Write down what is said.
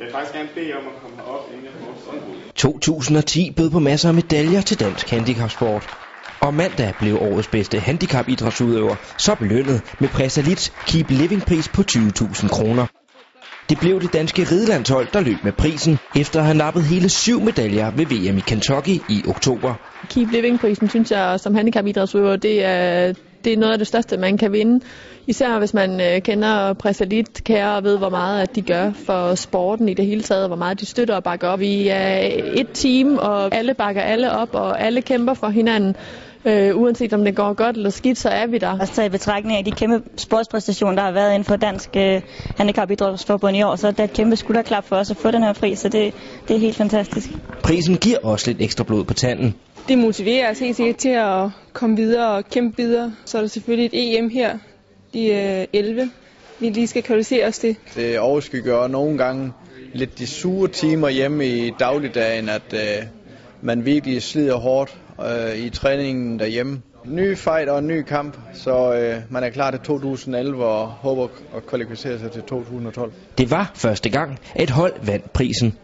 Jeg vil faktisk gerne bede om at komme herop, inden jeg får ombud. 2010 bød på masser af medaljer til dansk handicapsport. Og mandag blev årets bedste handicapidrætsudøver så belønnet med Præsalit Keep Living pris på 20.000 kroner. Det blev det danske ridelandshold, der løb med prisen, efter at have nappet hele syv medaljer ved VM i Kentucky i oktober. Keep Living-prisen, synes jeg, som handicapidrætsudøver, det er, det er noget af det største, man kan vinde. Især hvis man øh, kender Præsalit kære og ved, hvor meget at de gør for sporten i det hele taget, og hvor meget de støtter og bakker op. Vi er et team, og alle bakker alle op, og alle kæmper for hinanden. Øh, uanset om det går godt eller skidt, så er vi der. Også taget i betragtning af de kæmpe sportspræstationer, der har været inden for Dansk øh, Handicapidrætsforbund i år, så det er et kæmpe skulderklap for os at få den her pris, så det, det er helt fantastisk. Prisen giver også lidt ekstra blod på tanden. Det motiverer os helt sikkert til at komme videre og kæmpe videre. Så er der selvfølgelig et EM her i øh, 11, vi lige skal kvalificere os til. Det overskygger nogle gange lidt de sure timer hjemme i dagligdagen, at øh, man virkelig slider hårdt øh, i træningen derhjemme. Ny fight og en ny kamp, så øh, man er klar til 2011 og håber at kvalificere sig til 2012. Det var første gang, et hold vandt prisen.